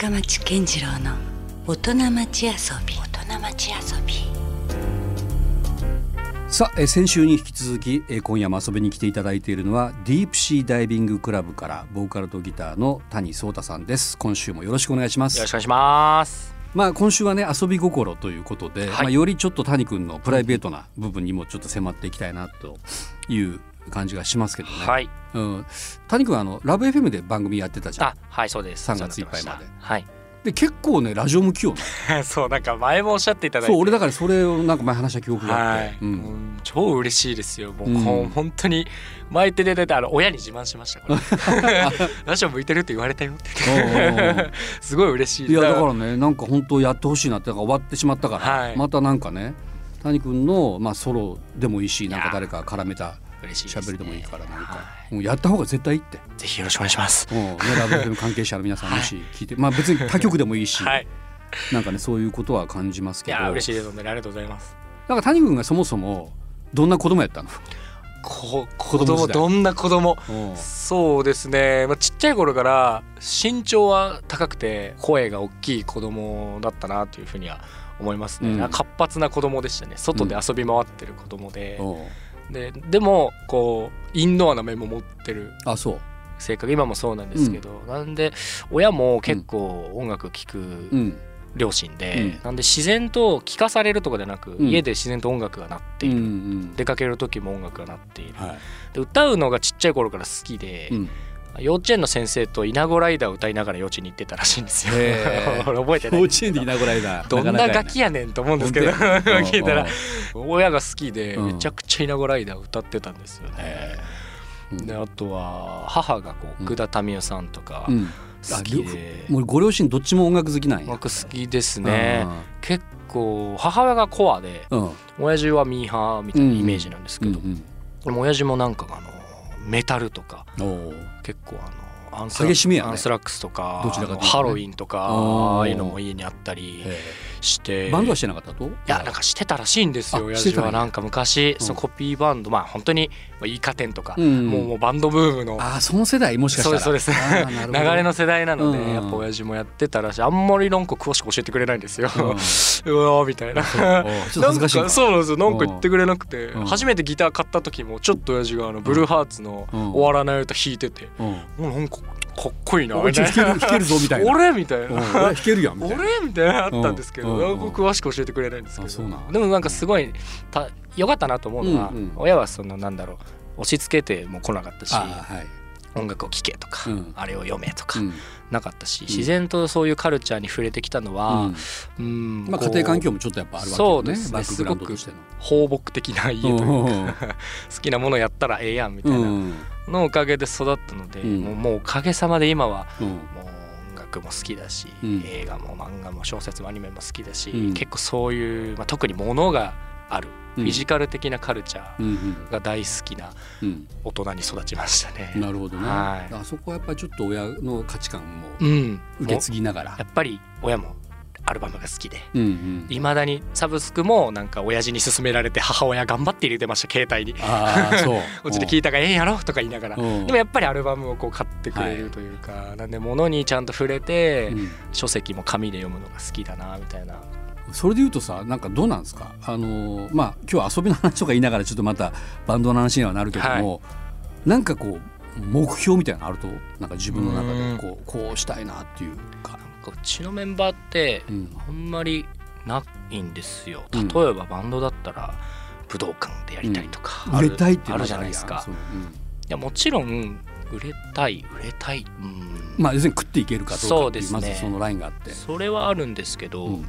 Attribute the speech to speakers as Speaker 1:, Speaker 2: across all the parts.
Speaker 1: 深町健次郎の大人町遊び。大人町遊び。
Speaker 2: さあえー先週に引き続きえー今夜も遊びに来ていただいているのはディープシーダイビングクラブからボーカルとギターの谷壮太さんです。今週もよろしくお願いします。
Speaker 3: よろしくお願いします。
Speaker 2: まあ今週はね遊び心ということで、
Speaker 3: はい。
Speaker 2: まあよりちょっと谷君のプライベートな部分にもちょっと迫っていきたいなという感じがしますけどね、
Speaker 3: はい。
Speaker 2: うん、谷君はあのラブ FM で番組やってたじゃん
Speaker 3: あ、はい、そうです。
Speaker 2: 3月いっぱいまで
Speaker 3: はい。
Speaker 2: で結構ねラジオ向きよね
Speaker 3: そう、なんか前もおっしゃっていただいて。
Speaker 2: そう俺だからそれをなんか前話した記憶があって、
Speaker 3: はい、
Speaker 2: うん
Speaker 3: 超嬉しいですよ。もう、
Speaker 2: う
Speaker 3: 本当に前って出ててあの親に自慢しました。ラジオ向いてるって言われたよって。すごい嬉しい。
Speaker 2: いやだからねなんか本当やってほしいなって終わってしまったから、
Speaker 3: はい
Speaker 2: またなんかね谷君の、まあ、ソロでもいいしなんか誰か絡めた
Speaker 3: 嬉しいです、ね。
Speaker 2: 喋りでもいいからなんか、
Speaker 3: は
Speaker 2: もうやった方が絶対いいって。
Speaker 3: いぜひよろしくお願いします。
Speaker 2: うんね、ラブ FM 関係者の皆さんもし聞いて、まあ別に他局でもいいし、
Speaker 3: はい。
Speaker 2: なんかねそういうことは感じます
Speaker 3: い
Speaker 2: けど。
Speaker 3: や嬉しいです。本当にありがとうございます。
Speaker 2: なんか谷君がそもそもどんな子供やったの？
Speaker 3: こ
Speaker 2: 子供
Speaker 3: どんな子供。
Speaker 2: うん。
Speaker 3: そうですね、まあ、ちっちゃい頃から身長は高くて声が大きい子供だったなというふうには思いますね、
Speaker 2: うん。
Speaker 3: 活発な子供でしたね。外で遊び回ってる子供で,、
Speaker 2: うん
Speaker 3: ででもこうインドアな面も持ってる
Speaker 2: あそう。
Speaker 3: 性格今もそうなんですけど、なんで親も結構音楽聴く
Speaker 2: うん。
Speaker 3: 両親で、
Speaker 2: うん。
Speaker 3: なんで自然と聴かされるとかでなく、
Speaker 2: ん。
Speaker 3: 家で自然と音楽が鳴っている、
Speaker 2: うんうん。
Speaker 3: 出かける時も音楽が鳴っている、
Speaker 2: はい。
Speaker 3: で歌うのがちっちゃい頃から好きで、
Speaker 2: うん
Speaker 3: 幼稚園の先生とイナゴライダーを歌いながら幼稚園に行ってたらしいんですよ。覚えてない。
Speaker 2: 幼稚園でいなぐらいだ
Speaker 3: どんなガキやねんと思うんですけど 聞いたら。
Speaker 2: うん。
Speaker 3: 親が好きで
Speaker 2: うん。
Speaker 3: めちゃくちゃイナゴライダーを歌ってたんですよね。
Speaker 2: へー。
Speaker 3: であとは母がこう
Speaker 2: うん
Speaker 3: 奥田民生さんとか
Speaker 2: うん。
Speaker 3: 好きで。
Speaker 2: もうご両親どっちも音楽好きなんや。
Speaker 3: 音楽好きですね。結構母親がコアで
Speaker 2: うん。うん
Speaker 3: 親父はミーハーみたいなイメージなんですけど。
Speaker 2: うん。
Speaker 3: でも親父もなんかあのメタルとか結構あのアンスラックスとかハロウィンとか
Speaker 2: あー。
Speaker 3: ああいうのも家にあったり
Speaker 2: へ
Speaker 3: して。
Speaker 2: ーバンドはしてなかったと？
Speaker 3: いやなんかしてたらしいんですよ
Speaker 2: あ
Speaker 3: 親父は。なんか昔
Speaker 2: うん。
Speaker 3: そのコピーバンドまあ本当にまあイカ天とか
Speaker 2: うん
Speaker 3: もうもうバンドブームの。
Speaker 2: あーその世代もしかしたら。
Speaker 3: そうです流れの世代なのでやっぱ親父もやってたらしい。あんまりなんか詳しく教えてくれないんですよ。
Speaker 2: う
Speaker 3: わーみたいな。
Speaker 2: おーちょっと恥ずかしい
Speaker 3: な。ん
Speaker 2: わ
Speaker 3: そうなんですよ。なんか言ってくれなくて
Speaker 2: うん。
Speaker 3: 初めてギター買った時もちょっと親父があのブルーハーツの
Speaker 2: うん。
Speaker 3: 終わらない歌弾いてて
Speaker 2: うん。
Speaker 3: もうなんかかっこいいな。
Speaker 2: お
Speaker 3: みたいな
Speaker 2: ちょっと弾ける弾けるぞみたいな。
Speaker 3: 俺みたい
Speaker 2: うん
Speaker 3: な
Speaker 2: 俺弾けるやんみたいな。
Speaker 3: 俺みたいなの あったんですけど、
Speaker 2: うんうん
Speaker 3: なん。か詳しく教えてくれないんですけど。でもなんかすごいた良かったなと思うのは、
Speaker 2: うんうん。
Speaker 3: 親はそのなんだろう押し付けても来なかったし
Speaker 2: はい。
Speaker 3: 音楽を聴けとか、
Speaker 2: うん。
Speaker 3: あれを読めとか、
Speaker 2: うん
Speaker 3: なかったし自然とそういうカルチャーに触れてきたのは、うん。
Speaker 2: まあ
Speaker 3: こう
Speaker 2: 家庭環境もちょっとやっぱあるわけよ
Speaker 3: そうですね
Speaker 2: ねバックグラウンドとしての。
Speaker 3: 放牧的な家というか、
Speaker 2: うん。
Speaker 3: 好きなものやったらええやんみたいな
Speaker 2: うん。
Speaker 3: のおかげで育ったので、
Speaker 2: うん。
Speaker 3: もうもうおかげさまで今は
Speaker 2: うん。
Speaker 3: もう音楽も好きだし、
Speaker 2: うん。
Speaker 3: 映画も漫画も小説もアニメも好きだし、
Speaker 2: うん。
Speaker 3: 結構そういう、まあ、特にものがある、
Speaker 2: うん。
Speaker 3: フィジカル的なカルチャー
Speaker 2: うん
Speaker 3: が大好きな
Speaker 2: うん。
Speaker 3: 大人に育ちましたね。
Speaker 2: うんなるほどね。
Speaker 3: はい。
Speaker 2: あそこはやっぱりちょっと親の価値観も
Speaker 3: うん、
Speaker 2: 受け継ぎながら。
Speaker 3: やっぱり親もアルバムが好きで。
Speaker 2: うんうん。
Speaker 3: いまだにサブスクもなんか親父に勧められて母親頑張って入れてました携帯に。
Speaker 2: ああそう。
Speaker 3: ちで聞いたからええんやろ？とか言いながら。で
Speaker 2: うん。
Speaker 3: もやっぱりアルバムをこう買ってくれるというか、なんで物にちゃんと触れて、
Speaker 2: うん。
Speaker 3: 書籍も紙で読むのが好きだなみたいな
Speaker 2: それで言うとさなんかどうなんですか？あのーまあ今日は遊びの話とか言いながらちょっとまたバンドの話にはなるけども、なんかこう目標みたいなのあると？なんか自分の中でこうこうしたいなっていうか、
Speaker 3: うちのメンバーって
Speaker 2: うん。
Speaker 3: あんまりないんですよ。
Speaker 2: うん。
Speaker 3: 例えばバンドだったら武道館でやりたいとか、
Speaker 2: 売れたいって
Speaker 3: あるじゃないですか。
Speaker 2: そう。うん。
Speaker 3: いやもちろん売れたい売れたいうん。
Speaker 2: まあ要するに食っていけるかどうかっていう
Speaker 3: ね。
Speaker 2: まずそのラインがあって。
Speaker 3: それはあるんですけど、
Speaker 2: うん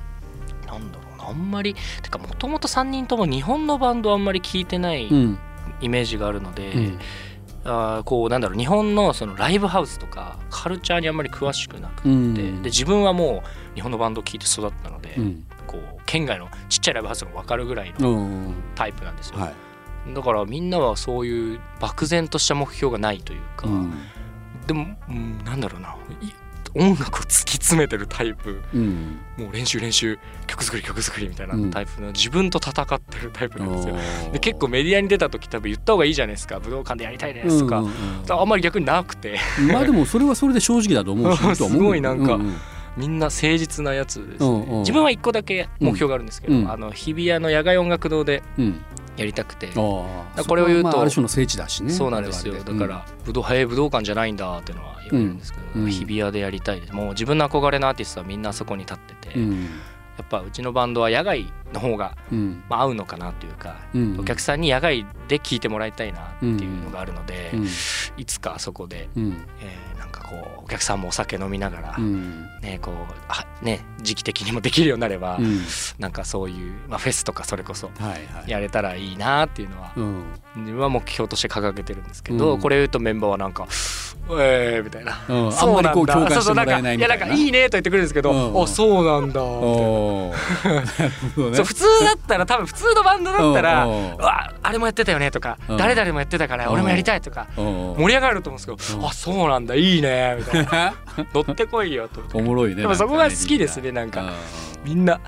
Speaker 3: なんだろうなあんまり。てかもともと3人とも日本のバンドあんまり聞いてない
Speaker 2: うん。
Speaker 3: イメージがあるので、
Speaker 2: うん。
Speaker 3: あーこうなんだろう日本のそのライブハウスとかカルチャーにあんまり詳しくなくて、
Speaker 2: うん。
Speaker 3: で自分はもう日本のバンドを聴いて育ったので、
Speaker 2: うん。
Speaker 3: こう県外のちっちゃいライブハウスが分かるぐらいの
Speaker 2: うん。
Speaker 3: タイプなんですよ、
Speaker 2: はい。
Speaker 3: だからみんなはそういう漠然とした目標がないというか、
Speaker 2: うん。
Speaker 3: でも、うん、なんだろうない音楽を突き詰めてるタイプ。
Speaker 2: うん。
Speaker 3: もう練習練習曲作り曲作りみたいな
Speaker 2: うん
Speaker 3: タイプの、自分と戦ってるタイプなんですよ。で結構メディアに出た時多分言った方がいいじゃないですか。武道館でやりたいですとか、
Speaker 2: うんうんうん。
Speaker 3: あんまり逆になくて。
Speaker 2: まあでもそれはそれで正直だと思うし。
Speaker 3: すごいなんか
Speaker 2: うんうん。
Speaker 3: みんな誠実なやつですね、
Speaker 2: うんうん。
Speaker 3: 自分は一個だけ目標があるんですけど、
Speaker 2: うん。
Speaker 3: あの日比谷の野外音楽堂で
Speaker 2: うん
Speaker 3: やりたくて、
Speaker 2: ああ。
Speaker 3: これを言うと
Speaker 2: あある種の聖地だしね。
Speaker 3: そうなんですよ。だから武道早い武道館じゃないんだっていうのは言われるんですけど、日比谷でやりたいです。もう自分の憧れのアーティストはみんなそこに立ってて、
Speaker 2: うん。
Speaker 3: やっぱうちのバンドは野外の方が、
Speaker 2: うん。
Speaker 3: まあ、合うのかなというか、
Speaker 2: うん。
Speaker 3: お客さんに野外で聴いてもらいたいなっていうのがあるので、
Speaker 2: うん。
Speaker 3: いつかそこで、
Speaker 2: うん。
Speaker 3: えーなんかこうお客さんもお酒飲みながら、
Speaker 2: うん。
Speaker 3: ねこうあね時期的にもできるようになれば、
Speaker 2: うん。
Speaker 3: なんかそういう、まあ、フェスとかそれこそやれたらいいなっていうのは
Speaker 2: うん。
Speaker 3: 自分は目標として掲げてるんですけど、
Speaker 2: うん。
Speaker 3: これ言うとメンバーはなんか「えー」みたいな。そうなんだ。
Speaker 2: 共感してもらえない
Speaker 3: いやないん
Speaker 2: みたな
Speaker 3: かいいねと言ってくれるんですけど、
Speaker 2: うん。
Speaker 3: あそうなんだみたいな普通だったら多分普通のバンドだったら「
Speaker 2: う
Speaker 3: うん。わあれもやってたよね」とか
Speaker 2: うん「
Speaker 3: 誰々もやってたから俺もやりたい」とか盛り上がると思うんですけど「
Speaker 2: うん。
Speaker 3: あそうなんだいいね」みたいな「乗ってこいよ」と。
Speaker 2: おもろいね
Speaker 3: でもそこが好きですね
Speaker 2: な。んか。
Speaker 3: みんな。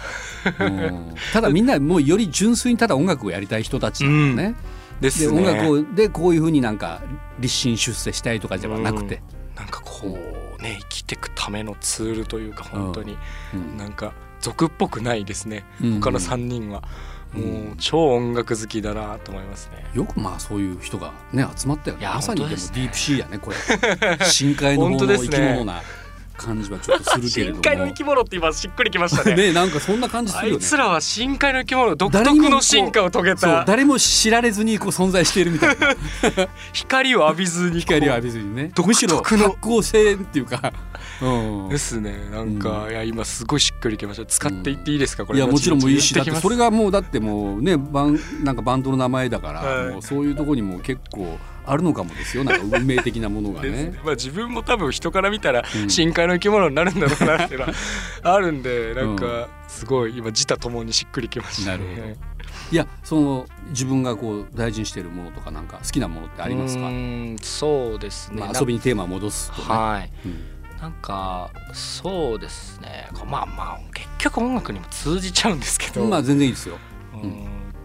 Speaker 2: うん。ただみんなもうより純粋にただ音楽をやりたい人たちなんだね。
Speaker 3: で
Speaker 2: で音楽をでこういうふうになんか立身出世したいとかではなくて、
Speaker 3: なんかこうね生きていくためのツールというか本当に。
Speaker 2: うん。
Speaker 3: なんか俗っぽくないですね。
Speaker 2: うん
Speaker 3: 他の3人は。もう超音楽好きだなと思いますね。
Speaker 2: よくまあそういう人がね集まったよね。まさにでもディープシーやねこれ。深海の方の生き物な感じはちょっとするけれども。
Speaker 3: 深海の生き物って今しっくりきましたね。
Speaker 2: ねなんかそんな感じす
Speaker 3: あ
Speaker 2: るよね。
Speaker 3: いつらは深海の生き物独特の進化を遂げた。
Speaker 2: 誰も知られずにこう存在しているみたいな。
Speaker 3: 光を浴びずに
Speaker 2: 光を浴びずにね。
Speaker 3: 独
Speaker 2: むしろ発光性っていうか、う ん
Speaker 3: ですね。なんか、いや今すごいしっくりきました。使っていっていいですかこれ。
Speaker 2: いやもちろんもういいしだってそれ
Speaker 3: が
Speaker 2: がもうだってもうねバンなんかバンドの名前だから、
Speaker 3: はい。
Speaker 2: もうそういうところにも結構あるのかもですよなんか運命的なものがね。
Speaker 3: ね。まあ自分も多分人から見たら
Speaker 2: うん。
Speaker 3: 深海の生き物になるんだろうなっていうのは あるんでなんかすごい今自他ともにしっくりきましたね。
Speaker 2: なるほど。いやその自分がこう大事にしているものとかなんか好きなものってありますか？
Speaker 3: そうですね、
Speaker 2: まあ、
Speaker 3: な
Speaker 2: 遊びにテーマを戻すとね、
Speaker 3: はい。
Speaker 2: うん。
Speaker 3: なんかそうですね。まあまあ結局音楽にも通じちゃうんですけど、
Speaker 2: まあ全然いいですよ。
Speaker 3: うん。う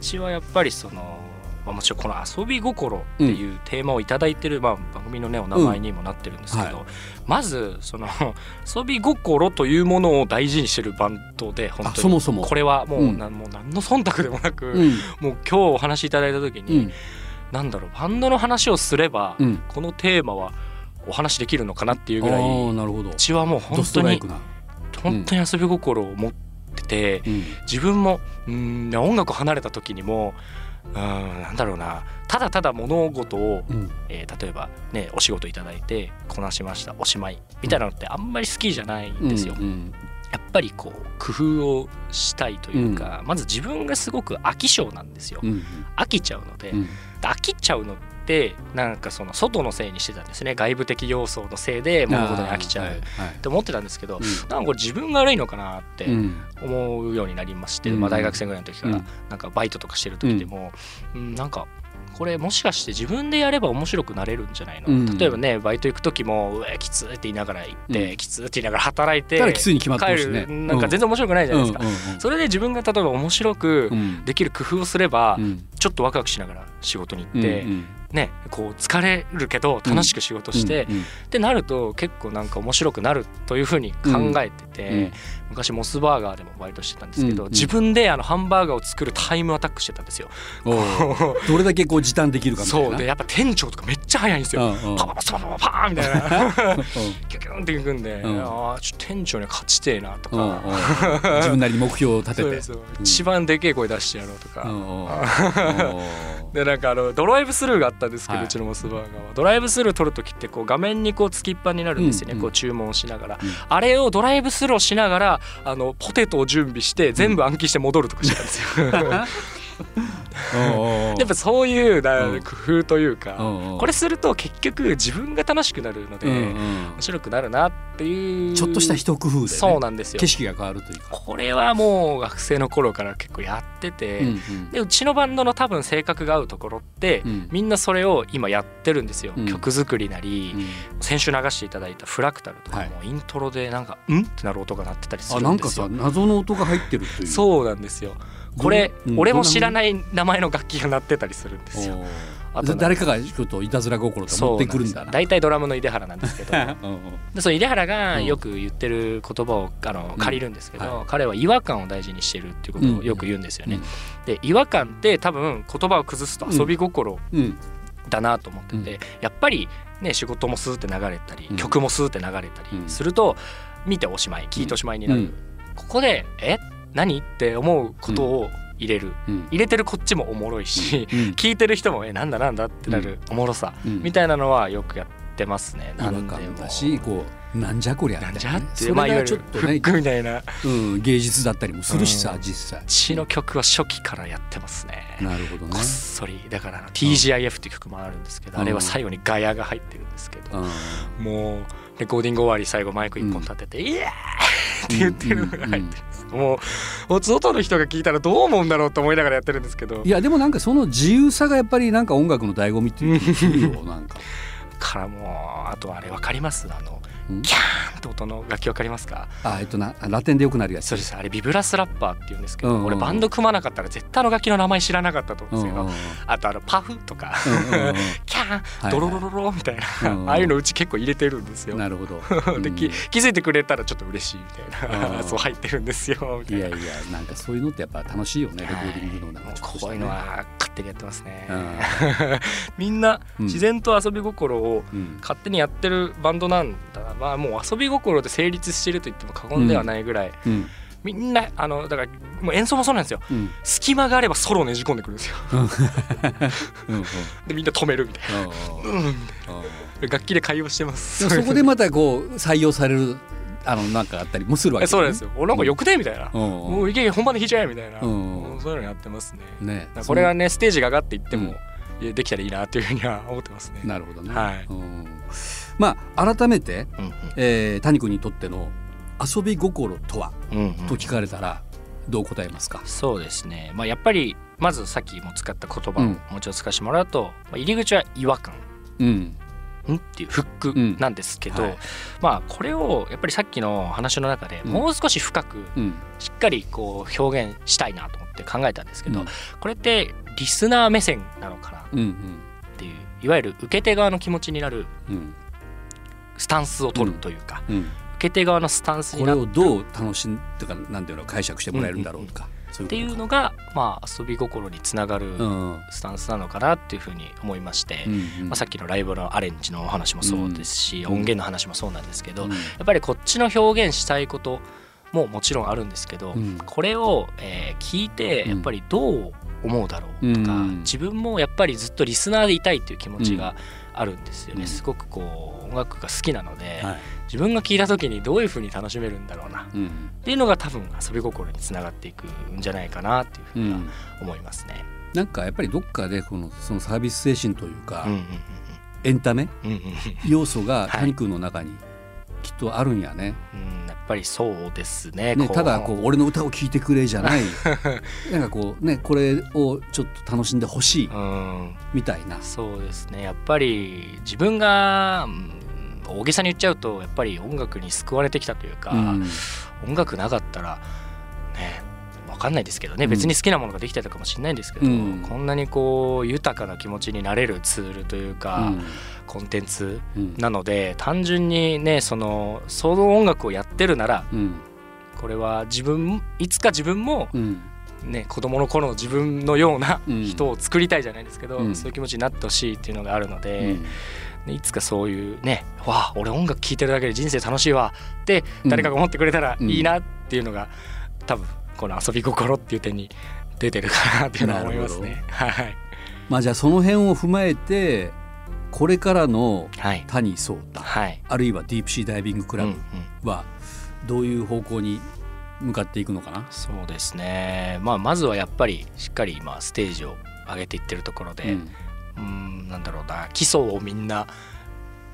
Speaker 3: ちはやっぱりその、まあ、もちろんこの「遊び心」っていうテーマを頂いただいてる、まあ、番組のねお名前にもなってるんですけど、まずその遊び心というものを大事にしてるバンドで本当に。
Speaker 2: あそもそも。
Speaker 3: これはもう,、
Speaker 2: うん。
Speaker 3: なんもう何の忖度でもなく、
Speaker 2: うん。
Speaker 3: もう今日お話しいただいた時
Speaker 2: う
Speaker 3: に、
Speaker 2: ん。
Speaker 3: なんだろうバンドの話をすれば、
Speaker 2: うん、
Speaker 3: このテーマはお話できるのかなっていうぐらい
Speaker 2: なるほど。
Speaker 3: うちはもう
Speaker 2: ド
Speaker 3: 本当に本当に遊び心を持ってて、
Speaker 2: うん。
Speaker 3: 自分もうん音楽離れた時にもうんなんだろうな。ただただ物事を、
Speaker 2: うん。
Speaker 3: えー例えばねお仕事いただいてこなしましたおしまい。みたいなのってあんまり好きじゃないんですよ。
Speaker 2: うん
Speaker 3: やっぱりこう工夫をしたいというか、まず自分がすごく飽き性なんですよ。
Speaker 2: うん。
Speaker 3: 飽きちゃうので、
Speaker 2: うん。
Speaker 3: 飽きちゃうのってなんかその外のせいにしてたんですね。外部的要素のせいで物事に飽きちゃうって思ってたんですけど、
Speaker 2: はい
Speaker 3: なんかこれ自分が悪いのかなって
Speaker 2: うん。
Speaker 3: 思うようになりまして、
Speaker 2: うん。
Speaker 3: まあ、大学生ぐらいの時から。
Speaker 2: うん。
Speaker 3: なんかバイトとかしてる時でも、うん。なんかこれもしかして自分でやれば面白くなれるんじゃないの、
Speaker 2: うん。
Speaker 3: 例えばねバイト行く時も「うえきつ」って言いながら行って、
Speaker 2: うん。
Speaker 3: きつって言いながら働いて
Speaker 2: ただきついに決まって
Speaker 3: 帰
Speaker 2: るしね。
Speaker 3: るなんか全然面白くないじゃないですか、
Speaker 2: うん。うん。うん。
Speaker 3: それで自分が例えば面白く
Speaker 2: うん。
Speaker 3: できる工夫をすれば、
Speaker 2: うん。
Speaker 3: ちょっとワクワクしながら仕事に行
Speaker 2: うん
Speaker 3: って、
Speaker 2: うん
Speaker 3: ねこう疲れるけど楽しく仕事して、
Speaker 2: うん
Speaker 3: ってなると結構なんか面白くなるというふうに考えてて、
Speaker 2: うん。
Speaker 3: 昔モスバーガーでもバイトしてたんですけど、
Speaker 2: うん
Speaker 3: 自分であのハンバーガーを作るタイムアタックしてたんですよ。
Speaker 2: どれだけこう時短できるかみたいな。
Speaker 3: そう。でやっぱ店長とかめっちゃ早いんですよ。パパパパパパパみたいな。
Speaker 2: うん。
Speaker 3: キュキュンっていくんで、
Speaker 2: うん。
Speaker 3: ああちょ店長には勝ちてえなとか、
Speaker 2: 自分なりに目標を立てて。
Speaker 3: 一番でけえ声出してやろうとか。でなんかあのドライブスルーがあったんですけど、
Speaker 2: はい。う
Speaker 3: ちのモスバーガーは。ドライブスルー撮る時ってこう画面にこうつきっぱになるんですよね、
Speaker 2: うんうん。
Speaker 3: こう注文しながら、
Speaker 2: うん。
Speaker 3: あれをドライブスルーをしながらあのポテトを準備して全部暗記して戻るとかしてたんですよ、やっぱそういうな
Speaker 2: うん
Speaker 3: 工夫というか、
Speaker 2: うんうん。
Speaker 3: これすると結局自分が楽しくなるので、
Speaker 2: うんうん。
Speaker 3: 面白くなるなっていう
Speaker 2: ちょっとした一工夫でね
Speaker 3: そうなんですよ。
Speaker 2: 景色が変わるというか。
Speaker 3: これはもう学生の頃から結構やってて、
Speaker 2: うんうん。
Speaker 3: でうちのバンドの多分性格が合うところって、
Speaker 2: うん。
Speaker 3: みんなそれを今やってるんですよ、
Speaker 2: うん。
Speaker 3: 曲作りなり、
Speaker 2: うん。
Speaker 3: 先週流していただいた「フラクタル」とかもイントロでなんか「ん?」ってなる音が鳴ってたりするんですよ。
Speaker 2: さ。謎の音が入ってるという。
Speaker 3: そうなんですよこれ、
Speaker 2: うん。
Speaker 3: 俺も知らない名前の楽器が鳴ってたりするんですよ。あとね
Speaker 2: 誰かがちょっといたずら心で持ってくるんだな。
Speaker 3: 大体ドラムの出原なんですけど。
Speaker 2: うんうん。
Speaker 3: でその出原が
Speaker 2: うん。
Speaker 3: よく言ってる言葉をあの
Speaker 2: うん。
Speaker 3: 借りるんですけど、
Speaker 2: は
Speaker 3: 彼は違和感を大事にしてるっていうことをよく言うんですよね。
Speaker 2: うん。
Speaker 3: で違和感って多分言葉を崩すと遊び心
Speaker 2: うん。
Speaker 3: だなと思ってて、
Speaker 2: うん。
Speaker 3: やっぱりね仕事もスーって流れたり、
Speaker 2: うん。
Speaker 3: 曲もスーって流れたり
Speaker 2: うん。
Speaker 3: すると見ておしまい聞いておしまいになる、
Speaker 2: うん。
Speaker 3: ここで「え？何?」って思うことを入れる、
Speaker 2: うん。
Speaker 3: 入れてるこっちもおもろいし、
Speaker 2: うん。
Speaker 3: 聞いてる人も「えなんだなんだ?」ってなるおもろさ、
Speaker 2: うん。
Speaker 3: みたいなのはよくやってますね。
Speaker 2: 違和感だしこうなんじゃこりゃ
Speaker 3: なんじゃってまあいわ
Speaker 2: が
Speaker 3: ゆるフ
Speaker 2: ちょっとね
Speaker 3: ックみたいな。
Speaker 2: うん芸術だったりもするしさ
Speaker 3: うん。
Speaker 2: 実際。
Speaker 3: 血の曲は初期からやってますね。
Speaker 2: なるほどね。
Speaker 3: こっそり。だからあの TGIF っていう曲もあるんですけど、
Speaker 2: うん。
Speaker 3: あれは最後にガヤが入ってるんですけど、
Speaker 2: うん。
Speaker 3: もうレコーディング終わり最後マイク一本立てて「イエーイ!」って言ってるのが入ってるもう外の人が聞いたらどう思うんだろうと思いながらやってるんですけど
Speaker 2: いやでもなんかその自由さがやっぱりなんか音楽の醍醐味っていうなんか。
Speaker 3: からもうあとあれ分かります？あの
Speaker 2: うん？
Speaker 3: キャーンって音の楽器分かりますか？
Speaker 2: あえっとなラテンでよくなるやつ。
Speaker 3: そうです。あれビブラスラッパーって言うんですけど、
Speaker 2: うんうんうん。
Speaker 3: 俺バンド組まなかったら絶対あの楽器の名前知らなかったと思うんですけど、
Speaker 2: うんうんうん。
Speaker 3: あとあのパフとか、
Speaker 2: うんうんうん
Speaker 3: キャーン、
Speaker 2: はい
Speaker 3: ドロロロロみたいな、
Speaker 2: うんうん
Speaker 3: ああいうのうち結構入れてるんですよ。
Speaker 2: なるほど。
Speaker 3: で
Speaker 2: うん。
Speaker 3: き気づいてくれたらちょっと嬉しいみたいな、
Speaker 2: うん。
Speaker 3: そう入ってるんですよみたいな。
Speaker 2: いやいやなんかそういうのってやっぱ楽しいよねレコーディングのなんか
Speaker 3: こういうのは勝手にやってますね。
Speaker 2: うん。
Speaker 3: みんな
Speaker 2: うん。
Speaker 3: 自然と遊び心を
Speaker 2: うん。
Speaker 3: 勝手にやってるバンドなんだ。な、まあ、もう遊び心で成立してると言っても過言ではないぐらい、
Speaker 2: うん。
Speaker 3: みんなあのだからもう演奏もそうなんですよ。
Speaker 2: うん。
Speaker 3: 隙間があればソロをねじ込んでくるんですよ。でみんな止めるみたいな、楽器で会話してます。
Speaker 2: そこでまたこう採用されるあのなんかあったりもするわけ
Speaker 3: えそうですよ。俺なんかよくねみたいな、
Speaker 2: うん。
Speaker 3: もういけいけ本番で弾いちゃえみたいな、そういうのやってますね。
Speaker 2: ね。
Speaker 3: これはねステージが上がっていっても、できたらいいなというふうには思ってますね。
Speaker 2: なるほどね、
Speaker 3: はい。
Speaker 2: うん。まあ改めて、
Speaker 3: うん
Speaker 2: えー、谷君にとっての遊び心とは？
Speaker 3: うんうん。うん
Speaker 2: と聞かれたらどう答えますか、
Speaker 3: そうですね、まあ、やっぱりまずさっきも使った言葉を
Speaker 2: うん。
Speaker 3: もう一度使わせてもらうと、まあ、入り口は違和感。
Speaker 2: うん。
Speaker 3: んっていうフック
Speaker 2: うん。
Speaker 3: なんですけど、
Speaker 2: はい。
Speaker 3: まあこれをやっぱりさっきの話の中で
Speaker 2: うん。
Speaker 3: もう少し深く
Speaker 2: うん。
Speaker 3: しっかりこう表現したいなと思って考えたんですけど、
Speaker 2: うん。
Speaker 3: これってリスナー目線なのかなっ
Speaker 2: うん。
Speaker 3: ていういわゆる受け手側の気持ちになる
Speaker 2: うん。
Speaker 3: スタンスを取るというか、
Speaker 2: うん。
Speaker 3: 受け手側のスタンスに
Speaker 2: これ
Speaker 3: なっ
Speaker 2: をどう楽しんとかなんていうの解釈してもらえるんだろうとか、そう
Speaker 3: ていうのが、まあ、遊び心につながるスタンスなのかなっていうふうに思いまして、
Speaker 2: うんうん。
Speaker 3: まあ、さっきのライブのアレンジのお話もそうですし、
Speaker 2: うん。
Speaker 3: 音源の話もそうなんですけど、
Speaker 2: うん。
Speaker 3: やっぱりこっちの表現したいことももちろんあるんですけど、
Speaker 2: うん。
Speaker 3: これを、えー聞いて
Speaker 2: うん。
Speaker 3: やっぱりどう思うだろうとか、
Speaker 2: うん。
Speaker 3: 自分もやっぱりずっとリスナーでいたいっていう気持ちがあるんですよね、
Speaker 2: うん。
Speaker 3: すごくこう音楽が好きなので、
Speaker 2: はい。
Speaker 3: 自分が聴いた時にどういう風に楽しめるんだろうなっ
Speaker 2: うん。
Speaker 3: ていうのが多分遊び心につながっていくんじゃないかなっていうふ
Speaker 2: う
Speaker 3: うには思いますね。
Speaker 2: なんかやっぱりどっかでこのそのサービス精神というか、
Speaker 3: うんうん
Speaker 2: エンタメ？要素が
Speaker 3: はい。
Speaker 2: 谷君の中にきっとあるんやね。
Speaker 3: うんぱりそうですね。
Speaker 2: ね、
Speaker 3: こ
Speaker 2: ただこう俺の歌を聴いてくれじゃない。なんかこうねこれをちょっと楽しんでほしい
Speaker 3: うん。
Speaker 2: みたいな。
Speaker 3: そうですね。やっぱり自分が、うん大げさに言っちゃうとやっぱり音楽に救われてきたというか、
Speaker 2: うん。
Speaker 3: 音楽なかったらね分かんないですけどね。
Speaker 2: うん。
Speaker 3: 別に好きなものができてたかもしれないんですけど、
Speaker 2: うん。
Speaker 3: こんなにこう豊かな気持ちになれるツールというか、コンテンツ
Speaker 2: うん。
Speaker 3: なので単純にねそのその音楽をやってるなら
Speaker 2: うん。
Speaker 3: これは自分いつか自分も
Speaker 2: うん。
Speaker 3: ね子供の頃の自分のような
Speaker 2: うん。
Speaker 3: 人を作りたいじゃないですけど、
Speaker 2: うん。
Speaker 3: そういう気持ちになってほしいっていうのがあるの
Speaker 2: う
Speaker 3: で、
Speaker 2: ん。
Speaker 3: ねいつかそういうねわあ俺音楽聴いてるだけで人生楽しいわって
Speaker 2: うん。
Speaker 3: 誰かが思ってくれたら
Speaker 2: うん。
Speaker 3: いいなっていうのが、多分この遊び心っていう点に出てるかなっていうのは思いますね。はい、
Speaker 2: まあじゃあその辺を踏まえてこれからの
Speaker 3: はい。
Speaker 2: 谷壮太
Speaker 3: はい。
Speaker 2: あるいはディープシーダイビングクラ
Speaker 3: うんうん。
Speaker 2: ブはどういう方向に向かっていくのかな、
Speaker 3: そうですね、まあ、まずはやっぱりしっかり今ステージを上げていってるところで、
Speaker 2: うん。
Speaker 3: うんなんだろうな基礎をみんな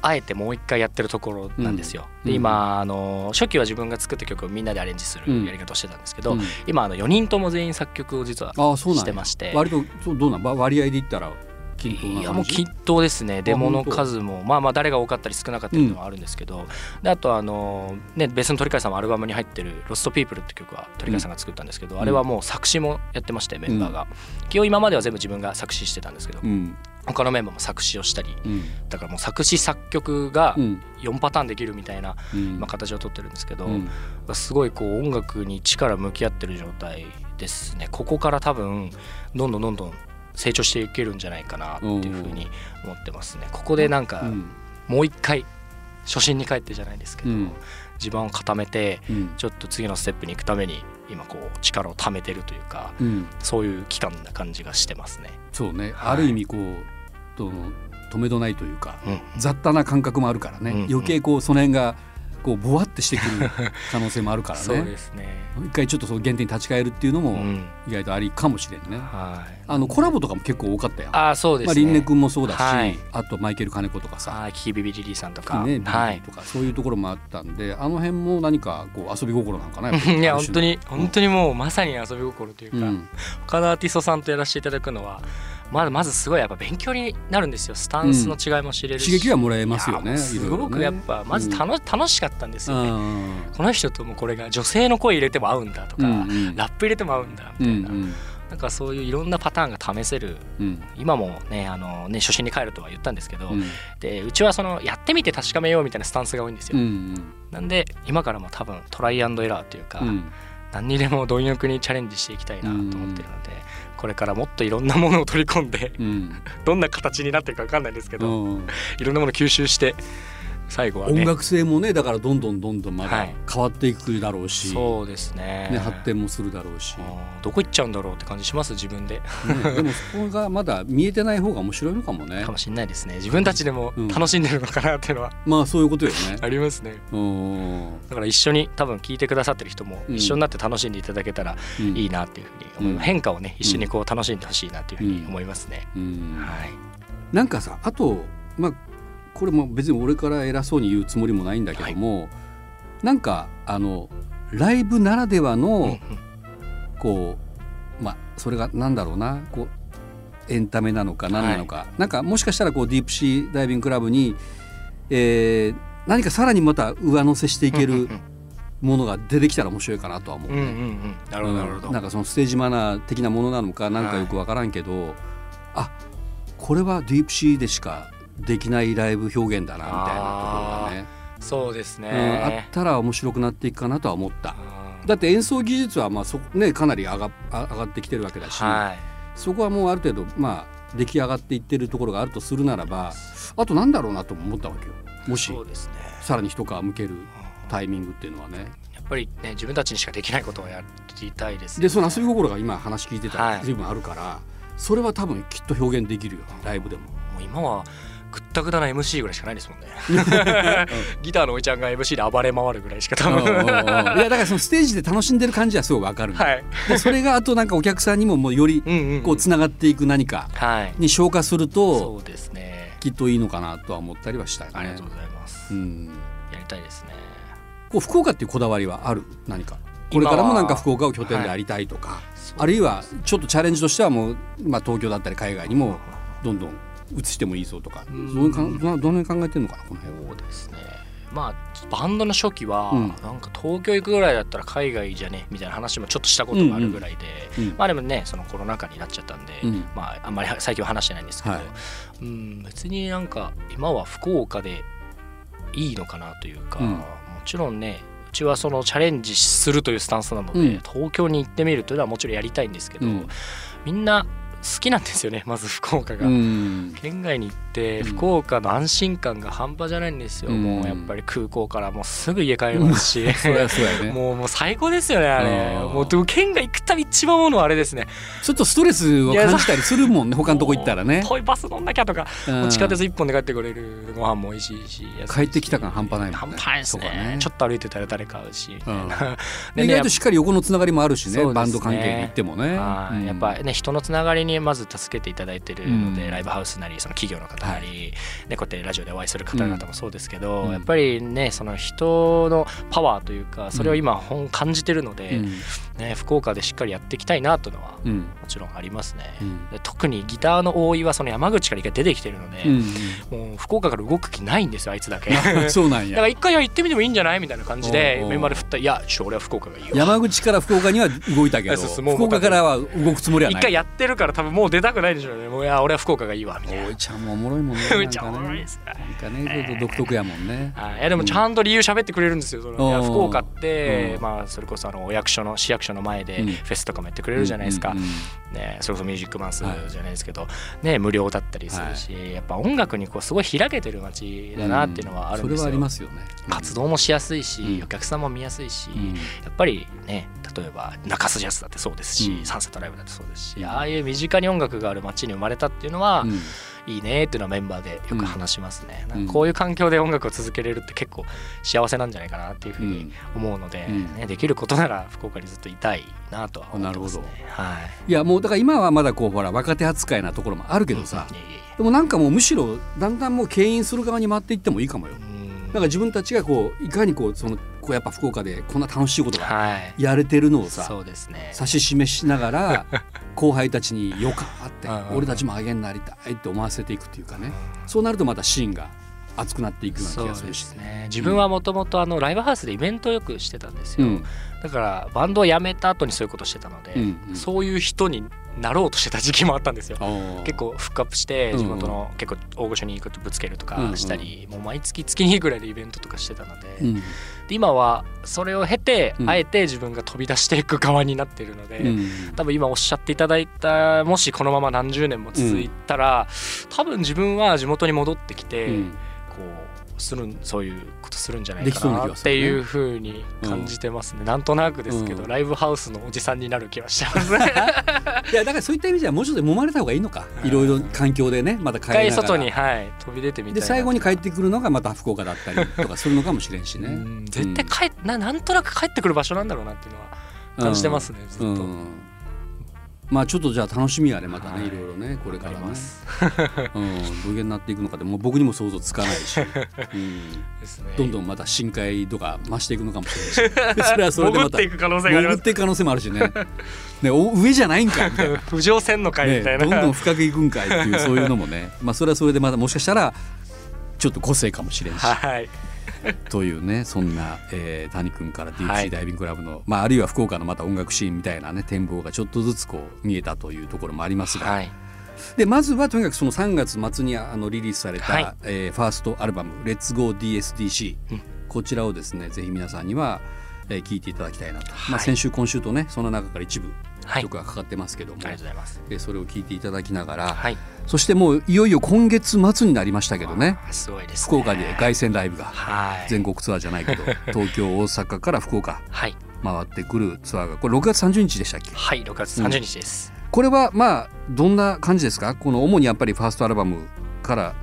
Speaker 3: あえてもう一回やってるところなんですよ。
Speaker 2: うん。
Speaker 3: で今あの初期は自分が作った曲をみんなでアレンジす
Speaker 2: うん。
Speaker 3: るやり方をしてたんですけど、
Speaker 2: うん。
Speaker 3: 今あの4人とも全員作曲を実は
Speaker 2: ああそうなんや。
Speaker 3: してまして。
Speaker 2: 割とそうどうなんば割合で言ったら均等
Speaker 3: いやもう均等ですね。デモの数も。まあまあ誰が多かったり少なかったりのはあるんですけど、であとあのね別の鳥飼さんもアルバムに入ってる「ロストピープルって曲は鳥飼さんが作ったんですけど、あれはもう作詞もやってましてメンバーが、基本今までは全部自分が作詞してたんですけど、
Speaker 2: うん。
Speaker 3: 他のメンバーも作詞をしたり
Speaker 2: うん。
Speaker 3: だからもう作詞作曲が
Speaker 2: うん。
Speaker 3: 4パターンできるみたいな、
Speaker 2: うん。
Speaker 3: まあ、形をとってるんですけど、
Speaker 2: うん。
Speaker 3: すごいこう音楽に力向き合ってる状態ですね。ここから多分どんどんどんどん成長していけるんじゃないかなっていうふうに思ってますね。ここでなんか
Speaker 2: うん。
Speaker 3: もう一回初心に帰ってじゃないですけど、
Speaker 2: うん。
Speaker 3: 地盤を固めて
Speaker 2: うん。
Speaker 3: ちょっと次のステップに行くために今こう力を貯めてるというか
Speaker 2: うん。
Speaker 3: そういう期間な感じがしてますね。
Speaker 2: そうね、
Speaker 3: はい。
Speaker 2: ある意味こうと止めどないというか、
Speaker 3: うん。
Speaker 2: 雑多な感覚もあるからね、
Speaker 3: うん。
Speaker 2: 余計こうその辺がこうぼわってしてくる可能性もあるから
Speaker 3: そう
Speaker 2: ね
Speaker 3: ですね。
Speaker 2: 一回ちょっとその原点に立ち返るっていうのも
Speaker 3: うん。
Speaker 2: 意外とありかもしれんね、
Speaker 3: はい。
Speaker 2: あのコラボとかも結構多かったよ。
Speaker 3: ああそうですね。
Speaker 2: まあ、リンネ君もそうだし、
Speaker 3: はい。
Speaker 2: あとマイケル金子とかさ、
Speaker 3: はい、キキビビリリーさんとか、
Speaker 2: ね、
Speaker 3: はい。
Speaker 2: とかそういうところもあったんであの辺も何かこう遊び心なんかな
Speaker 3: いや本当に本当にもうまさに遊び心というか、
Speaker 2: うん。
Speaker 3: 他のアーティストさんとやらせていただくのはまずまずすごいやっぱ勉強になるんですよ。スタンスの違いも知れるし、
Speaker 2: 刺激はもらえますよね
Speaker 3: すごくやっぱまず楽,、楽しかったんですよね、
Speaker 2: うん
Speaker 3: この人ともこれが女性の声入れても合うんだとか、
Speaker 2: うんうん。
Speaker 3: ラップ入れても合うんだみたいな、
Speaker 2: うんうん。
Speaker 3: なんかそういういろんなパターンが試せる。
Speaker 2: うん。
Speaker 3: 今もねあのね初心に帰るとは言ったんですけど、
Speaker 2: うん。
Speaker 3: でうちはそのやってみて確かめようみたいなスタンスが多いんですよ、
Speaker 2: うん
Speaker 3: なんで今からも多分トライアンドエラーというか、
Speaker 2: うん。
Speaker 3: 何にでも貪欲にチャレンジしていきたいなと思ってるので、これからもっといろんなものを取り込んで
Speaker 2: うん。
Speaker 3: どんな形になってるか分かんないですけど、
Speaker 2: うん
Speaker 3: いろんなものを吸収して最後はね。
Speaker 2: 音楽性もねだからどんどんどんどんまだ
Speaker 3: はい。
Speaker 2: 変わっていくだろうし、
Speaker 3: そうですね。
Speaker 2: ね、発展もするだろうし、
Speaker 3: どこ行っちゃうんだろうって感じします自分で、
Speaker 2: ねでもそこがまだ見えてない方が面白いのかもね。
Speaker 3: かもしれないですね。自分たちでも
Speaker 2: うん。
Speaker 3: 楽しんでるのかなっていうのは。
Speaker 2: まあそういうことよね。
Speaker 3: ありますね。
Speaker 2: うん
Speaker 3: だから一緒に多分聞いてくださってる人も
Speaker 2: うん。
Speaker 3: 一緒になって楽しんでいただけたら
Speaker 2: うん。
Speaker 3: いいなっていうふうに思います、
Speaker 2: うん。
Speaker 3: 変化をね一緒にこう楽しんでほしいなっていうふうに思いますね、
Speaker 2: うん。
Speaker 3: はい。
Speaker 2: なんかさあとまあこれも別に俺から偉そうに言うつもりもないんだけども、なんかあのライブならではの、こうまあそれがなんだろうなこうエンタメなのか何なのか、なんかもしかしたらこうディープシーダイビングクラブに、えー何かさらにまた上乗せしていけるものが出てきたら面白いかなとは思うね。
Speaker 3: うんうんうん。なるほどなるほど、
Speaker 2: うん。なんかそのステージマナー的なものなのかなんかよくわからんけど、あこれはディープシーでしかできないライブ表現だなみたいなところがね、
Speaker 3: そうですね、
Speaker 2: うん、あったら面白くなっていくかなとは思った。
Speaker 3: あー
Speaker 2: だって演奏技術はまあそ、ね、かなり上があ上がってきてるわけだし、
Speaker 3: はい。
Speaker 2: そこはもうある程度まあ出来上がっていってるところがあるとするならばあとなんだろうなとも思ったわけよ。もし
Speaker 3: ね。
Speaker 2: さらに一皮向けるタイミングっていうのはね。
Speaker 3: やっぱりね自分たちにしかできないことをやりたいですね。
Speaker 2: でその遊び心が今話聞いてた
Speaker 3: はい。
Speaker 2: ら随分あるから、それは多分きっと表現できるよ。ライブでも。
Speaker 3: もう今はぐったぐだな MC ぐらいしかないですもんね。ギターのおいちゃんが MC で暴れ回るぐらいしか多分
Speaker 2: いやだからそのステージで楽しんでる感じはすごいわかる、
Speaker 3: はい。
Speaker 2: でそれがあとなんかお客さんにももうよりこうつながっていく何か
Speaker 3: はい。
Speaker 2: に消化すると
Speaker 3: そうですね。
Speaker 2: きっといいのかなとは思ったりはしたよね。
Speaker 3: ありがとうございます、
Speaker 2: うん。
Speaker 3: やりたいですね。
Speaker 2: こう福岡っていうこだわりはある？何か。これからもなんか福岡を拠点でありたいとか、あるいはちょっとチャレンジとしてはもう、まあ、東京だったり海外にもどんどん移してもいいぞとか。どういうかどどの辺考えてるのかなこの辺。は。
Speaker 3: そうですね。まあバンドの初期は、
Speaker 2: うん。
Speaker 3: なんか東京行くぐらいだったら海外じゃねみたいな話もちょっとしたことがあるぐらいで、
Speaker 2: うん。うん。
Speaker 3: まあでもねそのコロナ禍になっちゃったんで、
Speaker 2: うん。
Speaker 3: まああんまり最近は話してないんですけど、
Speaker 2: はい。
Speaker 3: うん別になんか今は福岡でいいのかなというか、
Speaker 2: うん。
Speaker 3: もちろんねうちはそのチャレンジするというスタンスなので、
Speaker 2: うん。
Speaker 3: 東京に行ってみるというのはもちろんやりたいんですけど、
Speaker 2: うん。
Speaker 3: みんな好きなんですよねまず福岡が。
Speaker 2: うん
Speaker 3: 県外に行っ福岡の安心感が半端じゃないんですよ、
Speaker 2: うん。
Speaker 3: もうやっぱり空港からもうすぐ家帰れますし、
Speaker 2: うやね。
Speaker 3: もうもう最高ですよねあれ。
Speaker 2: うん
Speaker 3: もうでも県外行くたび一番思うのはあれですね。
Speaker 2: ちょっとストレスを感じたりするもんね他のとこ行ったらね。
Speaker 3: 遠いバス乗んなきゃとか、
Speaker 2: うん。
Speaker 3: 地下鉄一本で帰ってくれるご飯も美味しいし。
Speaker 2: 帰ってきた感半端ないもんね。
Speaker 3: 半端ないですね。
Speaker 2: ね。
Speaker 3: ちょっと歩いてたら誰か会うし、
Speaker 2: うん。
Speaker 3: でね
Speaker 2: 意外としっかり横のつながりもあるしねバンド関係に行ってもね。
Speaker 3: やっぱね人のつながりにまず助けていただいてるので、
Speaker 2: うん。
Speaker 3: ライブハウスなりその企業の方なり、ね、こうやってラジオでお会いする方々もそうですけど、
Speaker 2: うん。
Speaker 3: やっぱりねその人のパワーというかそれを今本感じてるので、
Speaker 2: うん
Speaker 3: ね、福岡でしっかりやっていきたいなというのは
Speaker 2: うん。
Speaker 3: もちろんありますね、
Speaker 2: うん。
Speaker 3: で特にギターの大井はその山口から一回出てきてるので、もう福岡から動く気ないんですよあいつだけ。だか
Speaker 2: うんそうなんや。
Speaker 3: ら一回行ってみてもいいんじゃないみたいな感じでメンバーで振ったら「いやちょ俺は福岡がいいよ」
Speaker 2: 山口から福岡には動いたけど福岡からは動くつもりはない。
Speaker 3: 一回やってるから多分もう出たくないでしょうね。もういや俺は福岡がいいわみたいな。
Speaker 2: おいちゃんもおもろいもんね。
Speaker 3: めっちゃおもろいですね。
Speaker 2: なんかねちょっと独特やもんね。
Speaker 3: はい、いやでもちゃんと理由喋ってくれるんですよ。その福岡って、
Speaker 2: うん。
Speaker 3: まあ、それこそあのお役所の市役所の前で
Speaker 2: うん。
Speaker 3: フェスとかもやってくれるじゃないですか、ね、それこそミュージックマンス
Speaker 2: はい。
Speaker 3: じゃないですけど、ね、無料だったりするし、やっぱ音楽にこうすごい開けてる街だなっていうのはあるんですよ。
Speaker 2: それはありますよね。
Speaker 3: 活動もしやすいし、
Speaker 2: うん。
Speaker 3: お客さんも見やすいし、
Speaker 2: うん。
Speaker 3: やっぱりね例えば中洲ジャズだってそうですし、
Speaker 2: うん。
Speaker 3: サンセットライブだってそうですし、
Speaker 2: うん
Speaker 3: ああいう身近に音楽がある街に生まれたっていうのは、
Speaker 2: うん
Speaker 3: いいねっていうのはメンバーでよく話しますね、
Speaker 2: ん。
Speaker 3: なんかこういう環境で音楽を続けれるって結構幸せなんじゃないかなっていうふうに思うので、
Speaker 2: うん。
Speaker 3: ね、できることなら福岡にずっといたいなとは思ってますね。
Speaker 2: な
Speaker 3: はい。
Speaker 2: いやもうだから今はまだこうほら若手扱いなところもあるけどさでもなんかもうむしろだんだんもう牽引する側に回っていってもいいかもよ。
Speaker 3: うん
Speaker 2: なんか自分たちがこういかにこうそのこうやっぱ福岡でこんな楽しいことが
Speaker 3: はい。
Speaker 2: やれてるのをさ
Speaker 3: そうですね。
Speaker 2: 指し示しながら後輩たちによかって俺たちもあげになりたいって思わせていくっていうかね。そうなるとまたシーンが熱くなっていくような気がするし。
Speaker 3: ですね。自分はもともとあのライブハウスでイベントをよくしてたんですよ、
Speaker 2: うん。
Speaker 3: だからバンドを辞めた後にそういうことしてたので、
Speaker 2: うんうん。
Speaker 3: そういう人になろうとしてた時期もあったんですよ。結
Speaker 2: 結
Speaker 3: 構フックアップして
Speaker 2: うんうん。
Speaker 3: 地元の結構大御所に行くとぶつけると
Speaker 2: うんうん。
Speaker 3: かしたり、もう毎月月にぐらいでイベントとかしてたので,、
Speaker 2: うん。
Speaker 3: で今はそれを経て、
Speaker 2: うん。
Speaker 3: あえて自分が飛び出していく側になってるので、
Speaker 2: うん
Speaker 3: 多分今おっしゃっていただいたもしこのまま何十年も続いたら、多分自分は地元に戻ってきて、
Speaker 2: うん。
Speaker 3: こうするんそういうことするんじゃないかなっていうふうに感じてますね、なんとなくですけど、
Speaker 2: うん。
Speaker 3: ライブハウスのおじさんになる気はしてますね。
Speaker 2: いやだからそういった意味ではもうちょっと揉まれた方がいいのか。
Speaker 3: うん
Speaker 2: いろいろ環境でねまた
Speaker 3: 一
Speaker 2: 変えながら。
Speaker 3: 回外に、はい、飛び出てみたいな
Speaker 2: で最後に帰ってくるのがまた福岡だったりとかするのかもしれんしね
Speaker 3: うん絶対帰っななんとなく帰ってくる場所なんだろうなっていうのは感じてますね、ずっと、
Speaker 2: うんまあちょっとじゃあ楽しみやねまたね、
Speaker 3: はい。
Speaker 2: い、ろいろねこれからね。うん、どげになっていくのかでもう僕にも想像つかないし、うん、
Speaker 3: ですね。
Speaker 2: どんどんまた深海度が増していくのかもしれないし。それはそれでま
Speaker 3: 潜ったていく可能性があ
Speaker 2: っていく可能性もあるしね。ねお上じゃないんかみたいな、
Speaker 3: 浮上船の会みた
Speaker 2: ね、
Speaker 3: いな、
Speaker 2: どんどん深くいくんかいっていうそういうのもね。まあそれはそれでまたもしかしたらちょっと個性かもしれんし。
Speaker 3: はい
Speaker 2: というねそんな、えー谷君からディープ
Speaker 3: はい。
Speaker 2: シーダイビングクラブの、まあ、あるいは福岡のまた音楽シーンみたいなね展望がちょっとずつこう見えたというところもありますが、
Speaker 3: はい。
Speaker 2: でまずはとにかくその3月末にあのリリースされた、
Speaker 3: はい。
Speaker 2: えーファーストアルバム「レッツゴー DSDC、
Speaker 3: うん。
Speaker 2: こちらをですねぜひ皆さんには、えー聞いていただきたいなと、まあ、
Speaker 3: はい。
Speaker 2: 先週今週とねその中から一部
Speaker 3: はい
Speaker 2: 曲がかかってますけども、
Speaker 3: ありがとうございます。
Speaker 2: えーそれを聞いていただきながら、
Speaker 3: はい。
Speaker 2: そしてもういよいよ今月末になりましたけどね。
Speaker 3: すごいですね。
Speaker 2: 福岡で凱旋ライブが
Speaker 3: はい。
Speaker 2: 全国ツアーじゃないけど 東京大阪から福岡
Speaker 3: はい。
Speaker 2: 回ってくるツアーがこれ6月30日でしたっけ？
Speaker 3: はい6月30日です、
Speaker 2: これはまあどんな感じですか？この主にやっぱりファーストアルバムから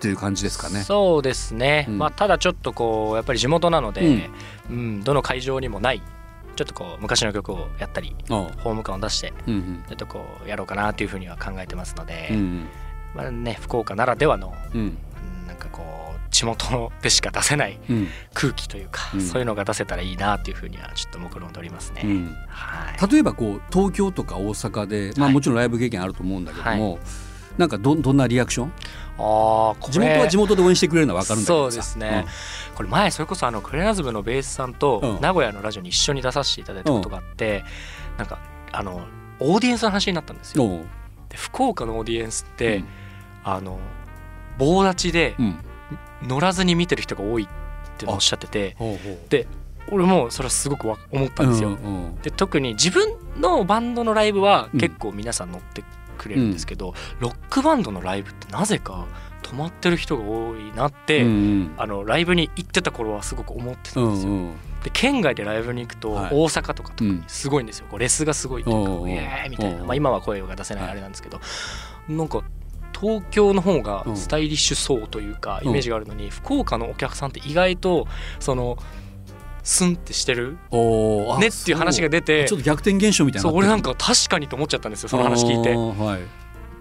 Speaker 2: という感じですかね。
Speaker 3: そうですね、
Speaker 2: うん。
Speaker 3: まあただちょっとこうやっぱり地元なので、うんどの会場にもないちょっとこう昔の曲をやったりホーム感を出して
Speaker 2: うんうん。
Speaker 3: ちょっとこうやろうかなというふうには考えてますので、
Speaker 2: うん
Speaker 3: まあね福岡ならではのなんかこう地元でしか出せない
Speaker 2: うん。
Speaker 3: 空気というか、
Speaker 2: うん。
Speaker 3: そういうのが出せたらいいなっていうふうにはちょっと目論んでおりますね。
Speaker 2: うん。
Speaker 3: はい。
Speaker 2: 例えばこう東京とか大阪で、まあ、
Speaker 3: はい。
Speaker 2: もちろんライブ経験あると思うんだけども、なんかどどんなリアクション？
Speaker 3: あ
Speaker 2: 地元は地元で応援してくれるのは分かるんだけどさ。
Speaker 3: そうですね、これ前それこそあのクレナズムのベースさん
Speaker 2: うん。
Speaker 3: と名古屋のラジオに一緒に出させていただいたことがあって、なんかあのオーディエンスの話になったんですよ。で福岡のオーディエンスって、あの棒立ちで
Speaker 2: うん。
Speaker 3: 乗らずに見てる人が多いっておっしゃっててで俺もそれはすごくわ思ったんですよ。
Speaker 2: うんうん
Speaker 3: で特に自分のバンドのライブは
Speaker 2: うん
Speaker 3: 結構皆さん乗ってくれるんですけど、ロックバンドのライブってなぜか止まってる人が多いなって、
Speaker 2: うんうん。
Speaker 3: あのライブに行ってた頃はすごく思ってた
Speaker 2: うんん
Speaker 3: ですよ。
Speaker 2: うん
Speaker 3: で県外でライブに行くと
Speaker 2: はい。
Speaker 3: 大阪とか特に
Speaker 2: うん。
Speaker 3: すごいんですよ。こうレスがすごいというかイエーイみたいな、まあ、今は声が出せない
Speaker 2: はい。
Speaker 3: あれなんですけど、なんか東京の方が
Speaker 2: うん。
Speaker 3: スタイリッシュそうというか
Speaker 2: うん。
Speaker 3: イメージがあるのに、福岡のお客さんって意外とそのスンってしてるねっていう話が出て
Speaker 2: ちょっと逆転現象みたいな
Speaker 3: そう俺なんか確かにと思っちゃったんですよその話聞いて。
Speaker 2: はい。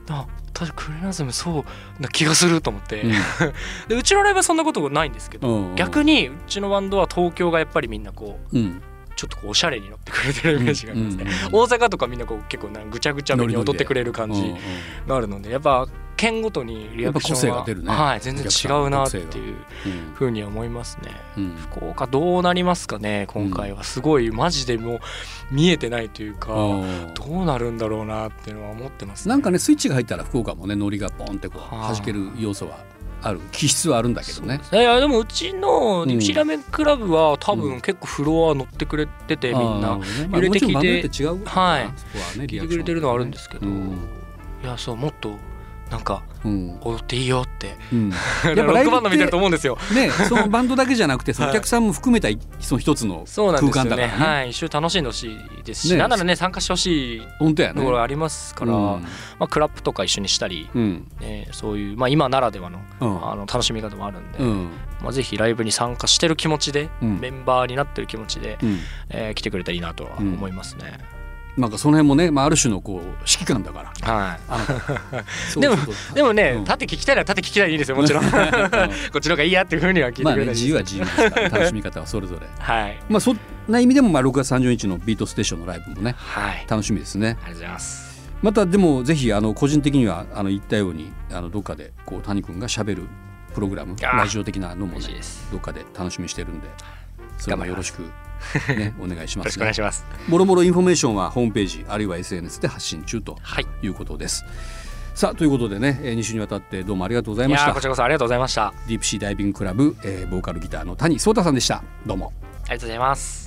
Speaker 3: あ確かクレナズムそうな気がすると思って、
Speaker 2: うん。
Speaker 3: でうちのライブはそんなことないんですけど、
Speaker 2: うんうん。
Speaker 3: 逆にうちのバンドは東京がやっぱりみんなこう
Speaker 2: うん
Speaker 3: ちょっとこうおしゃれに乗ってくれてるイメージがありますね、大阪とかみんなこう結構なぐちゃぐちゃめに踊ってくれる感じ。があるので。やっぱ県ごとにリアクション
Speaker 2: が出るね。
Speaker 3: はい、全然違うなっていう
Speaker 2: うん
Speaker 3: ふうには思いますね。
Speaker 2: うん。
Speaker 3: 福岡どうなりますかね今回は。すごいマジでもう見えてないというか、
Speaker 2: うん
Speaker 3: どうなるんだろうなっていうのは思ってます、ね、
Speaker 2: なんかねスイッチが入ったら福岡もねノリがポンってこう
Speaker 3: はあ。
Speaker 2: 弾ける要素はある気質はあるんだけどね。
Speaker 3: いやでもうちの
Speaker 2: うん。
Speaker 3: ニュージーラーメンクラブは多
Speaker 2: うん。
Speaker 3: 分結構フロア乗ってくれててみんな。揺れてきて。はい。聞いてくれてるのはあるんですけど、
Speaker 2: うん。
Speaker 3: いやそうもっとなんか
Speaker 2: うん。
Speaker 3: 踊っていいよって。
Speaker 2: うん。
Speaker 3: ロックバンド見てると思うんですよ。
Speaker 2: ねそのバンドだけじゃなくて そのお客さんも含めたその一つの。空間だからね。
Speaker 3: はい、一緒に楽しんでほしいですし、
Speaker 2: ね。
Speaker 3: なんならね参加してほしい
Speaker 2: 本当やね。
Speaker 3: ところありますから、
Speaker 2: うん。
Speaker 3: まあクラップとか一緒にしたり、
Speaker 2: うん。
Speaker 3: ね、そういうまあ今ならではの
Speaker 2: うん。
Speaker 3: あの楽しみ方もあるんで、
Speaker 2: うん。
Speaker 3: まあぜひライブに参加してる気持ちで、
Speaker 2: うん。
Speaker 3: メンバーになってる気持ちで、
Speaker 2: うん。
Speaker 3: えー来てくれたらいいなとは思いますね。
Speaker 2: なんかその辺もね、まあ、ある種のこう指揮官だから。
Speaker 3: はい。でもでもね、
Speaker 2: うん。
Speaker 3: 縦聞きたいなら縦聞きたいでいいですよもちろ ん。こっちの方がいいやっていうふうには聞いてく
Speaker 2: まあ
Speaker 3: れたらい
Speaker 2: ね自由は自由ですから楽しみ方はそれぞれ。
Speaker 3: はい。
Speaker 2: まあそんな意味でもまあ6月30日の BEAT STATION のライブもね
Speaker 3: はい。
Speaker 2: 楽しみですね。
Speaker 3: ありがとうございます。
Speaker 2: またでもぜひあの個人的にはあの言ったようにあのどっかでこう谷君がしゃべるプログラムラジオ的なのもねどっかで楽しみにしてるんでそれもよろしくねお願いし
Speaker 3: よろし
Speaker 2: ますね
Speaker 3: くお願いします。
Speaker 2: もろもろインフォメーションはホームページあるいは SNS で発信中と
Speaker 3: はい。
Speaker 2: いうことです。さあということでね2週にわたってどうもありがとうございました。
Speaker 3: こちらこそありがとうございました。あ
Speaker 2: Deep Sea Diving Club、えーボーカルギターの谷壮太さんでした。どうも。
Speaker 3: りがとうございます